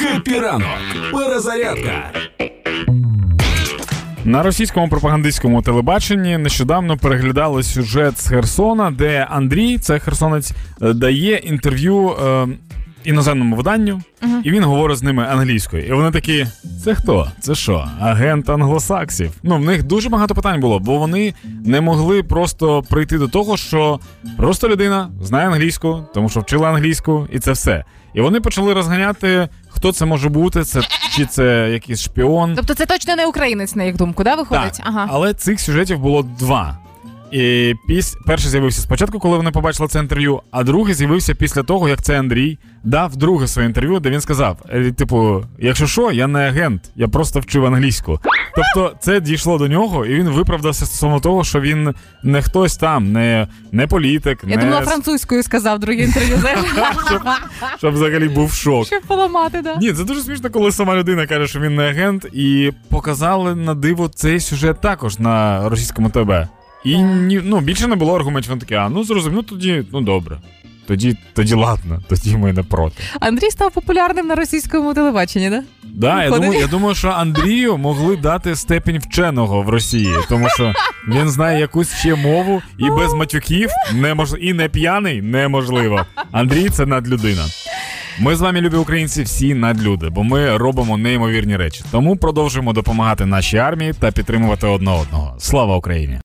Хеппі ранок. Перезарядка. На російському пропагандистському телебаченні нещодавно переглядали сюжет з Херсона, де Андрій, це херсонець, е, дає інтерв'ю е, іноземному виданню, і він говорить з ними англійською. І вони такі: це хто? Це що? Агент англосаксів. Ну, в них дуже багато питань було, бо вони не могли просто прийти до того, що просто людина знає англійську, тому що вчила англійську, і це все. І вони почали розганяти, хто це може бути, це чи це якийсь шпіон. Тобто це точно не українець, на їх думку, да, виходить? Так, Ага. але цих сюжетів було два. І піс... перший з'явився спочатку, коли вони побачили це інтерв'ю, а другий з'явився після того, як це Андрій дав друге своє інтерв'ю, де він сказав: е, типу, якщо що, я не агент, я просто вчив англійську. Тобто, це дійшло до нього, і він виправдався стосовно того, що він не хтось там, не, не політик, Я не думала, французькою сказав друге інтерв'ю, щоб, щоб взагалі був шок. щоб поламати, да. Ні, це дуже смішно, коли сама людина каже, що він не агент, і показали на диво цей сюжет також на російському ТБ. І ні, ну, більше не було аргументів. Він такий, а ну зрозумів, ну тоді, ну добре. Тоді, тоді ладно, тоді ми не проти. Андрій став популярним на російському телебаченні, да? Да, я думаю, я думаю, що Андрію могли дати степінь вченого в Росії, тому що він знає якусь ще мову, і без матюків немож... і не п'яний неможливо. Андрій це надлюдина. Ми з вами, любі українці, всі надлюди, бо ми робимо неймовірні речі. Тому продовжуємо допомагати нашій армії та підтримувати одне одного. Слава Україні!